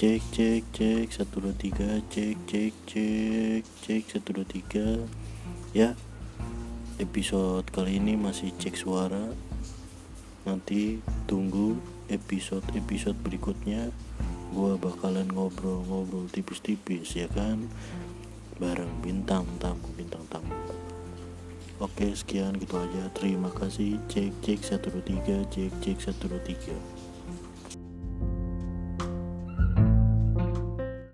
cek cek cek satu dua tiga cek cek cek cek satu dua tiga. Ya episode kali ini masih cek suara. Nanti tunggu episode episode berikutnya. Gua bakalan ngobrol-ngobrol tipis-tipis ya kan? Bareng bintang tamu bintang tamu. Oke sekian gitu aja. Terima kasih. Cek cek satu dua tiga cek cek satu dua tiga.